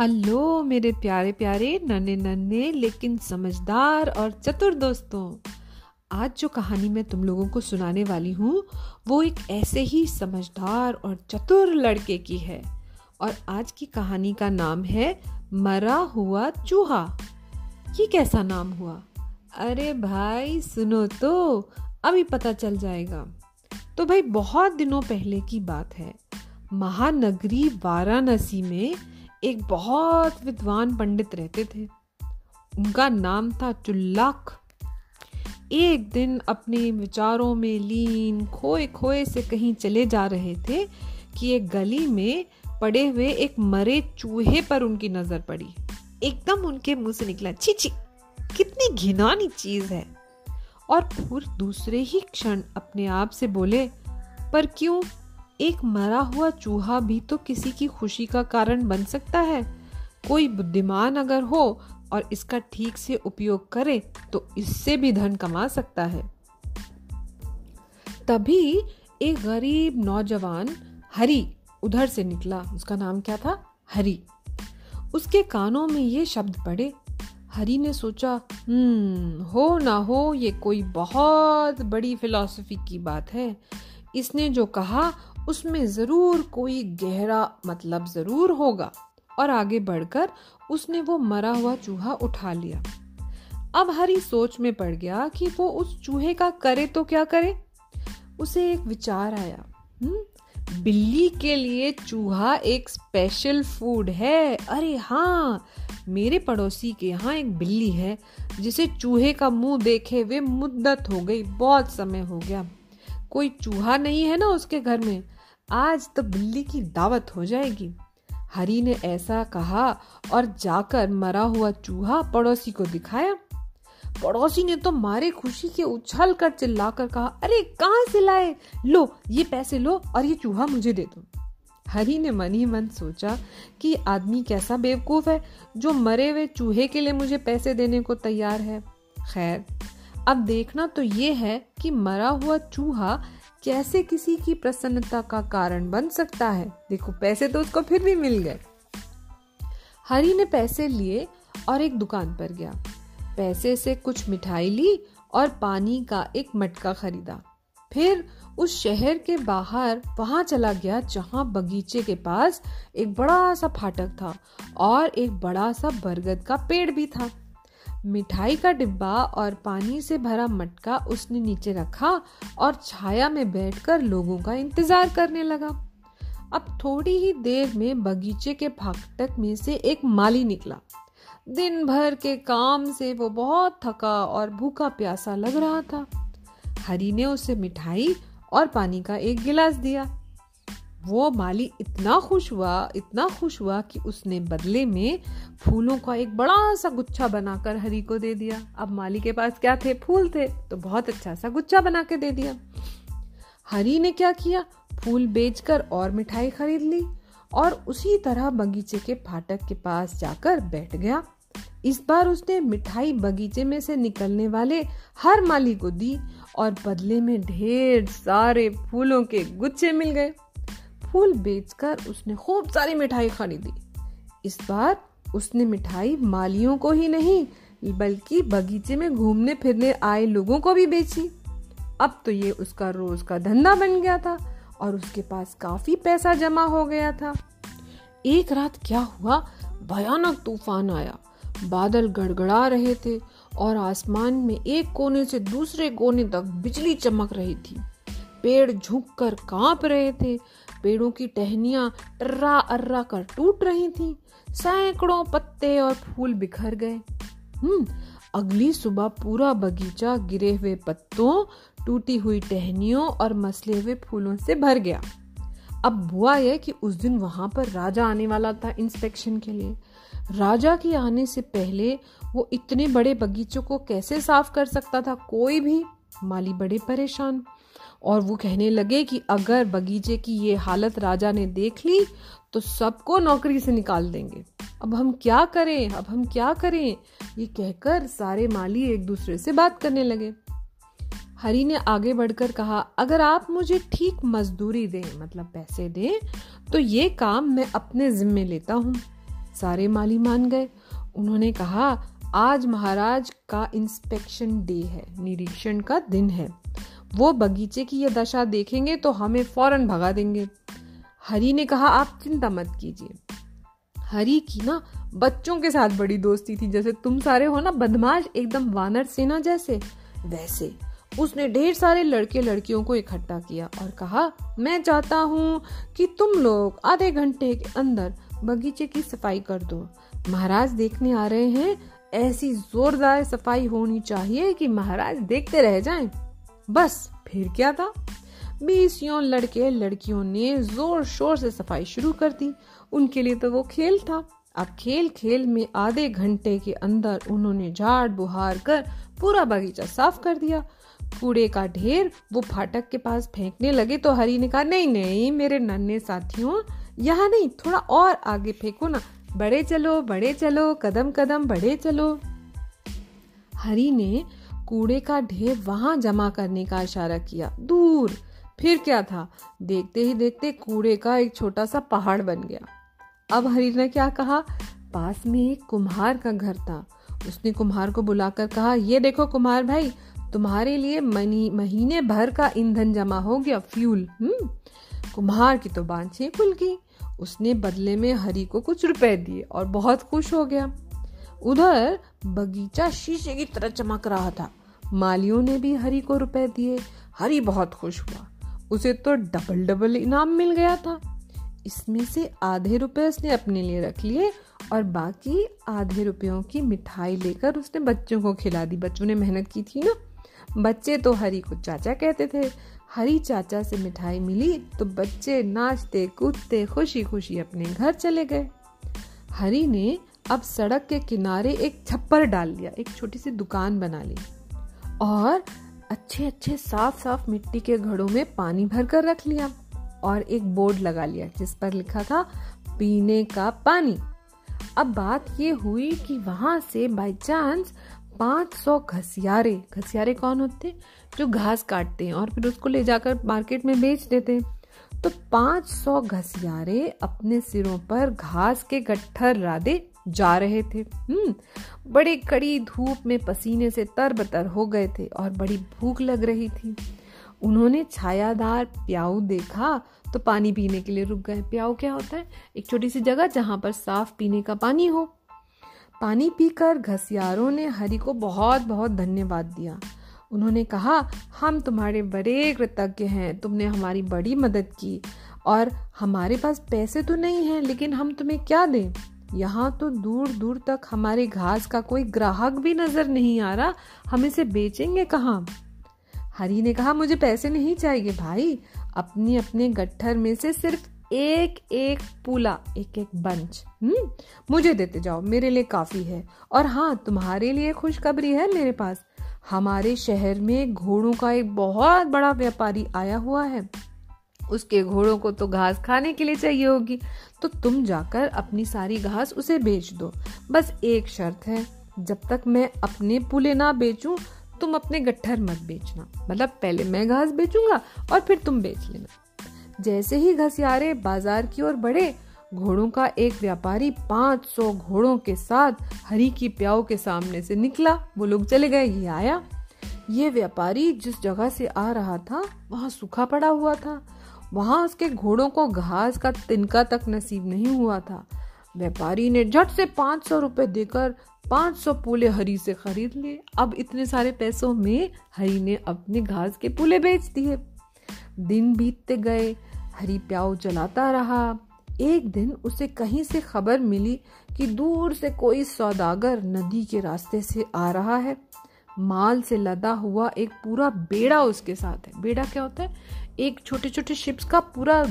Hello, मेरे प्यारे प्यारे, नन्हे नन्हे, लेकिन समझदार और चतुर दोस्तों। आज जो कहानी मैं तुम लोगों को सुनाने वाली हूँ, वो एक ऐसे ही समझदार और चतुर लड़के की है। और आज की कहानी का नाम है मरा हुआ चूहा। ये कैसा नाम हुआ? अरे भाई, सुनो तो अभी पता चल जाएगा। तो भाई, बहुत दिनों पहले की बात है। महानगरी वाराणसी में एक बहुत विद्वान पंडित रहते थे। उनका नाम था चुल्लाख। एक दिन अपने विचारों में लीन खोए खोए से कहीं चले जा रहे थे कि एक गली में पड़े हुए एक मरे चूहे पर उनकी नज़र पड़ी। एकदम उनके मुँह से निकला, छी छी, कितनी घिनौनी चीज़ है। और फिर दूसरे ही क्षण अपने आप से बोले, पर क्यों एक मरा हुआ चूहा भी तो किसी की खुशी का कारण बन सकता है। कोई बुद्धिमान अगर हो और इसका ठीक से उपयोग करे तो इससे भी धन कमा सकता है। तभी एक गरीब नौजवान, हरी, उधर से निकला। उसका नाम क्या था? हरी। उसके कानों में ये शब्द पड़े। हरी ने सोचा हम्म हो ना हो, ये कोई बहुत बड़ी फिलॉसफी की बात है। इसने जो कहा उसमें ज़रूर कोई गहरा मतलब ज़रूर होगा। और आगे बढ़कर उसने वो मरा हुआ चूहा उठा लिया। अब हरी सोच में पड़ गया कि वो उस चूहे का करे तो क्या करे? उसे एक विचार आया हुँ? हम्म, बिल्ली के लिए चूहा एक स्पेशल फ़ूड है। अरे हाँ मेरे पड़ोसी के यहाँ एक बिल्ली है जिसे चूहे का मुँह देखे हुए मुद्दत हो गई बहुत समय हो गया। कोई चूहा नहीं है ना उसके घर में? आज तो बिल्ली की दावत हो जाएगी। हरी ने ऐसा कहा और जाकर मरा हुआ चूहा पड़ोसी को दिखाया। पड़ोसी ने तो मारे खुशी के उछल कर चिल्लाकर कहा, अरे, कहाँ से लाए? लो, ये पैसे लो और ये चूहा मुझे दे दो। हरी ने मन ही मन सोचा कि आदमी कैसा बेवकूफ़ है जो मरे हुए चूहे के लिए मुझे पैसे देने को तैयार है। खैर, अब देखना तो ये है कि मरा हुआ चूहा कैसे किसी की प्रसन्नता का कारण बन सकता है? देखो, पैसे तो उसको फिर भी मिल गए। हरी ने पैसे लिए और एक दुकान पर गया। पैसे से कुछ मिठाई ली और पानी का एक मटका खरीदा। फिर उस शहर के बाहर वहाँ चला गया, जहाँ बगीचे के पास एक बड़ा सा फाटक था और एक बड़ा सा बरगद का पेड़ भी था। मिठाई का डिब्बा और पानी से भरा मटका उसने नीचे रखा और छाया में बैठकर लोगों का इंतज़ार करने लगा। अब थोड़ी ही देर में बगीचे के फाटक में से एक माली निकला। दिन भर के काम से वो बहुत थका और भूखा प्यासा लग रहा था। हरी ने उसे मिठाई और पानी का एक गिलास दिया। वो माली इतना खुश हुआ, इतना खुश हुआ कि उसने बदले में फूलों का एक बड़ा सा गुच्छा बनाकर हरी को दे दिया। अब माली के पास क्या थे? फूल थे तो बहुत अच्छा सा गुच्छा बना के दे दिया। हरी ने क्या किया? फूल बेचकर और मिठाई खरीद ली और उसी तरह बगीचे के फाटक के पास जाकर बैठ गया। इस बार उसने मिठाई बगीचे में से निकलने वाले हर माली को दी और बदले में ढेर सारे फूलों के गुच्छे मिल गए। फूल बेचकर उसने खूब सारी मिठाई खरीदी। इस बार उसने मिठाई मालियों को ही नहीं, बल्कि बगीचे में घूमने फिरने आए लोगों को भी बेची। अब तो ये उसका रोज का धंधा बन गया था और उसके पास काफ़ी पैसा जमा हो गया था। एक रात क्या हुआ? भयानक तूफ़ान आया। बादल गड़गड़ा रहे थे और आसमान में एक कोने से दूसरे कोने तक बिजली चमक रही थी। पेड़ झुक कर काँप रहे थे पेड़ों की टहनियाँ टर्रा अर्रा कर टूट रही थीं। सैकड़ों पत्ते और फूल बिखर गए। हम्म अगली सुबह पूरा बगीचा गिरे हुए पत्तों, टूटी हुई टहनियों और मसले हुए फूलों से भर गया। अब हुआ यह कि उस दिन वहाँ पर राजा आने वाला था इंस्पेक्शन के लिए। राजा के आने से पहले वो इतने बड़े बगीचों को कैसे साफ़ कर सकता था? कोई भी। माली बड़े परेशान। और वो कहने लगे कि अगर बगीचे की ये हालत राजा ने देख ली तो सबको नौकरी से निकाल देंगे। अब हम क्या करें? अब हम क्या करें? ये कहकर सारे माली एक दूसरे से बात करने लगे। हरी ने आगे बढ़कर कहा, अगर आप मुझे ठीक मजदूरी दें मतलब पैसे दें तो ये काम मैं अपने जिम्मे लेता हूँ। सारे माली मान गए। उन्होंने कहा, आज महाराज का इंस्पेक्शन डे है, निरीक्षण का दिन है। वो बगीचे की यह दशा देखेंगे तो हमें फ़ौरन भगा देंगे। हरी ने कहा, आप चिंता मत कीजिए। हरी की ना बच्चों के साथ बड़ी दोस्ती थी, जैसे तुम सारे हो ना, बदमाश एकदम वानर सेना जैसे। वैसे उसने ढेर सारे लड़के लड़कियों को इकट्ठा किया और कहा, मैं चाहता हूँ कि तुम लोग आधे घंटे के अंदर बगीचे की सफ़ाई कर दो। महाराज देखने आ रहे हैं, ऐसी जोरदार सफ़ाई होनी चाहिए कि महाराज देखते रह जाएँ। बस, फिर क्या था? बीस यों लड़के लड़कियों ने ज़ोर शोर से सफ़ाई शुरू कर दी। उनके लिए तो वो खेल था। अब खेल खेल में आधे घंटे के अंदर उन्होंने झाड़ बुहार कर पूरा बगीचा साफ़ कर दिया। कूड़े का ढेर वो फाटक के पास फेंकने लगे तो हरी ने कहा, नहीं नहीं, मेरे नन्हे साथियों, यहाँ नहीं, थोड़ा और आगे फेंको ना। बड़े चलो बड़े चलो, कदम कदम, बड़े चलो। हरी ने कूड़े का ढेर वहाँ जमा करने का इशारा किया। दूर। फिर क्या था? देखते ही देखते कूड़े का एक छोटा सा पहाड़ बन गया। अब हरी ने क्या कहा? पास में एक कुम्हार का घर था। उसने कुम्हार को बुलाकर कहा, ये देखो कुम्हार भाई, तुम्हारे लिए महीने भर का ईंधन जमा हो गया, फ्यूल हम्म? कुम्हार की तो बांछे खुल गई। उसने बदले में हरी को कुछ रुपए दिए और बहुत खुश हो गया। उधर बगीचा शीशे की तरह चमक रहा था। मालियों ने भी हरी को रुपए दिए। हरी बहुत खुश हुआ। उसे तो डबल डबल इनाम मिल गया था। इसमें से आधे रुपए उसने अपने लिए रख लिए और बाकी आधे रुपयों की मिठाई लेकर उसने बच्चों को खिला दी। बच्चों ने मेहनत की थी ना। बच्चे तो हरी को चाचा कहते थे। हरी चाचा से मिठाई मिली तो बच्चे नाचते, कूदते खुशी खुशी अपने घर चले गए। हरी ने अब सड़क के किनारे एक छप्पर डाल लिया, एक छोटी सी दुकान बना ली और अच्छे अच्छे साफ़ साफ़ मिट्टी के घड़ों में पानी भर कर रख लिया और एक बोर्ड लगा लिया जिस पर लिखा था, पीने का पानी। अब बात ये हुई कि वहाँ से बाई चांस पाँच सौ घसियारे घसियारे कौन होते? जो घास काटते हैं और फिर उसको ले जाकर मार्केट में बेच देते हैं। तो पाँच सौ घसियारे अपने सिरों पर घास के गट्ठर राधे जा रहे थे। हम्म बड़े कड़ी धूप में पसीने से तरबतर हो गए थे और बड़ी भूख लग रही थी। उन्होंने छायादार प्याऊ देखा तो पानी पीने के लिए रुक गए। प्याऊ क्या होता है? एक छोटी सी जगह जहाँ पर साफ़ पीने का पानी हो। पानी पीकर घसियारों ने हरि को बहुत बहुत धन्यवाद दिया। उन्होंने कहा, हम तुम्हारे बड़े कृतज्ञ हैं। तुमने हमारी बड़ी मदद की और हमारे पास पैसे तो नहीं हैं, लेकिन हम तुम्हें क्या दें? यहाँ तो दूर दूर तक हमारे घास का कोई ग्राहक भी नज़र नहीं आ रहा। हम इसे बेचेंगे कहाँ? हरी ने कहा, मुझे पैसे नहीं चाहिए भाई। अपनी अपने गट्ठर में से सिर्फ़ एक एक पूला एक एक बंच हम्म? मुझे देते जाओ, मेरे लिए काफ़ी है। और हाँ तुम्हारे लिए खुशखबरी है मेरे पास। हमारे शहर में घोड़ों का एक बहुत बड़ा व्यापारी आया हुआ है। उसके घोड़ों को तो घास खाने के लिए चाहिए होगी। तो तुम जाकर अपनी सारी घास उसे बेच दो। बस एक शर्त है, जब तक मैं अपने पुले ना बेचूं, तुम अपने गट्ठर मत बेचना। मतलब पहले मैं घास बेचूँगा और फिर तुम बेच लेना। जैसे ही घसियारे बाज़ार की ओर बढ़े, घोड़ों का एक व्यापारी 500 घोड़ों के साथ हरी की प्याऊ के सामने से निकला। वो लोग चले गए, ये आया। ये व्यापारी जिस जगह से आ रहा था, वहाँ सूखा पड़ा हुआ था। वहाँ उसके घोड़ों को घास का तिनका तक नसीब नहीं हुआ था। व्यापारी ने झट से पाँच सौ रुपए देकर पाँच सौ पुले हरी से खरीद लिए। अब इतने सारे पैसों में हरी ने अपने घास के पुले बेच दिए। दिन बीतते गए, हरी प्याऊ चलाता रहा। एक दिन उसे कहीं से खबर मिली कि दूर से कोई सौदागर नदी के रास्ते से आ रहा है। माल से लदा हुआ एक पूरा बेड़ा उसके साथ है। बेड़ा क्या होता है? एक छोटे छोटे शिप्स का पूरा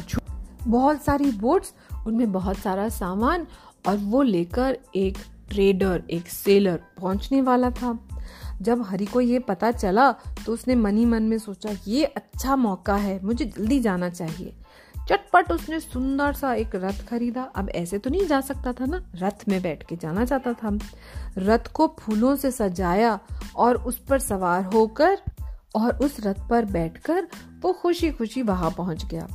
बहुत सारी बोट्स उनमें बहुत सारा सामान और वो लेकर एक ट्रेडर एक सेलर पहुँचने वाला था। जब हरी को ये पता चला तो उसने मनी मन में सोचा, ये अच्छा मौका है, मुझे जल्दी जाना चाहिए। चटपट उसने सुंदर सा एक रथ खरीदा। अब ऐसे तो नहीं जा सकता था ना? रथ में बैठ के जाना चाहता था। रथ को फूलों से सजाया और उस पर सवार होकर और उस रथ पर बैठकर वो खुशी खुशी वहाँ पहुँच गया।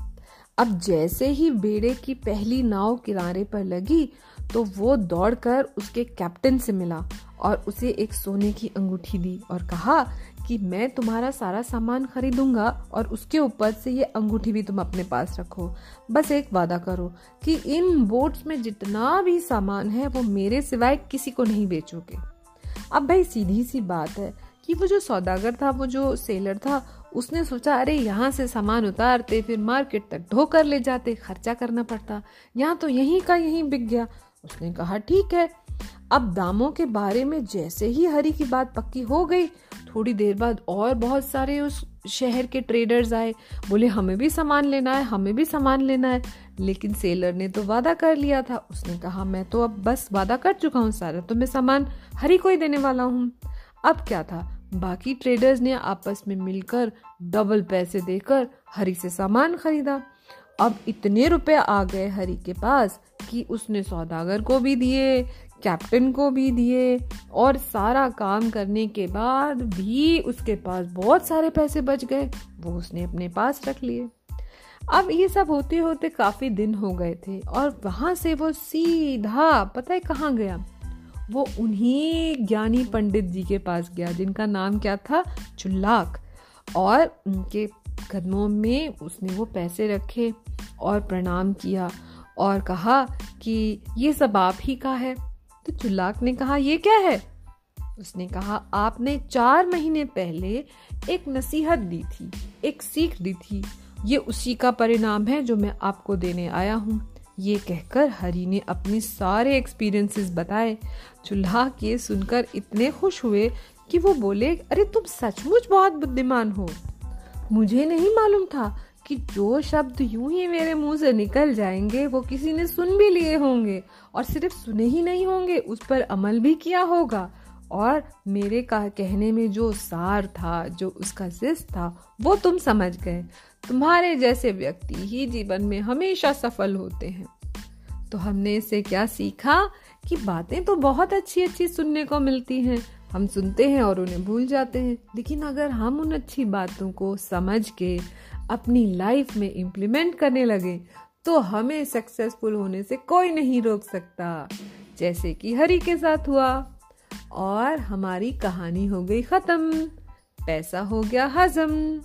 अब जैसे ही बेड़े की पहली नाव किनारे पर लगी तो वो दौड़कर उसके कैप्टन से मिला और उसे एक सोने की अंगूठी दी और कहा कि मैं तुम्हारा सारा सामान खरीदूँगा और उसके ऊपर से ये अंगूठी भी तुम अपने पास रखो। बस एक वादा करो कि इन बोट्स में जितना भी सामान है, वो मेरे सिवाय किसी को नहीं बेचोगे। अब भाई सीधी सी बात है कि वो जो सौदागर था, वो जो सेलर था, उसने सोचा, अरे, यहाँ से सामान उतारते, फिर मार्केट तक ढोकर ले जाते, खर्चा करना पड़ता। यहाँ तो यहीं का यहीं बिक गया। उसने कहा, ठीक है। अब दामों के बारे में जैसे ही हरी की बात पक्की हो गई, थोड़ी देर बाद और बहुत सारे उस शहर के ट्रेडर्स आए। बोले, हमें भी सामान लेना है, हमें भी सामान लेना है। लेकिन सेलर ने तो वादा कर लिया था। उसने कहा, मैं तो अब बस वादा कर चुका हूँ, सारा तो मैं सामान हरी को ही देने वाला हूँ। अब क्या था? बाकी ट्रेडर्स ने आपस में मिलकर डबल पैसे देकर हरी से सामान खरीदा। अब इतने रुपए आ गए हरी के पास कि उसने सौदागर को भी दिए कैप्टन को भी दिए और सारा काम करने के बाद भी उसके पास बहुत सारे पैसे बच गए। वो उसने अपने पास रख लिए। अब ये सब होते होते काफ़ी दिन हो गए थे और वहाँ से वो सीधा, पता है कहाँ गया? वो उन्हीं ज्ञानी पंडित जी के पास गया, जिनका नाम क्या था? चुल्लाक। और उनके कदमों में उसने वो पैसे रखे और प्रणाम किया और कहा कि ये सब आप ही का है। तो चुल्लाक ने कहा, ये क्या है? उसने कहा, आपने चार महीने पहले एक नसीहत दी थी, एक सीख दी थी। ये उसी का परिणाम है जो मैं आपको देने आया हूँ। ये कहकर हरी ने अपने सारे एक्सपीरियंसेस बताए। चूल्हा के सुनकर इतने खुश हुए कि वो बोले, अरे, तुम सचमुच बहुत बुद्धिमान हो। मुझे नहीं मालूम था कि जो शब्द यूँ ही मेरे मुँह से निकल जाएँगे, वो किसी ने सुन भी लिए होंगे और सिर्फ़ सुने ही नहीं होंगे, उस पर अमल भी किया होगा। और मेरे का कहने में जो सार था, जो उसका जिस था, वो तुम समझ गए। तुम्हारे जैसे व्यक्ति ही जीवन में हमेशा सफल होते हैं। तो हमने इससे क्या सीखा कि बातें तो बहुत अच्छी अच्छी सुनने को मिलती हैं। हम सुनते हैं और उन्हें भूल जाते हैं। लेकिन अगर हम उन अच्छी बातों को समझ के अपनी लाइफ में इम्प्लीमेंट करने लगे तो हमें सक्सेसफुल होने से कोई नहीं रोक सकता। जैसे कि हरी के साथ हुआ। और हमारी कहानी हो गई खत्म। पैसा हो गया हजम।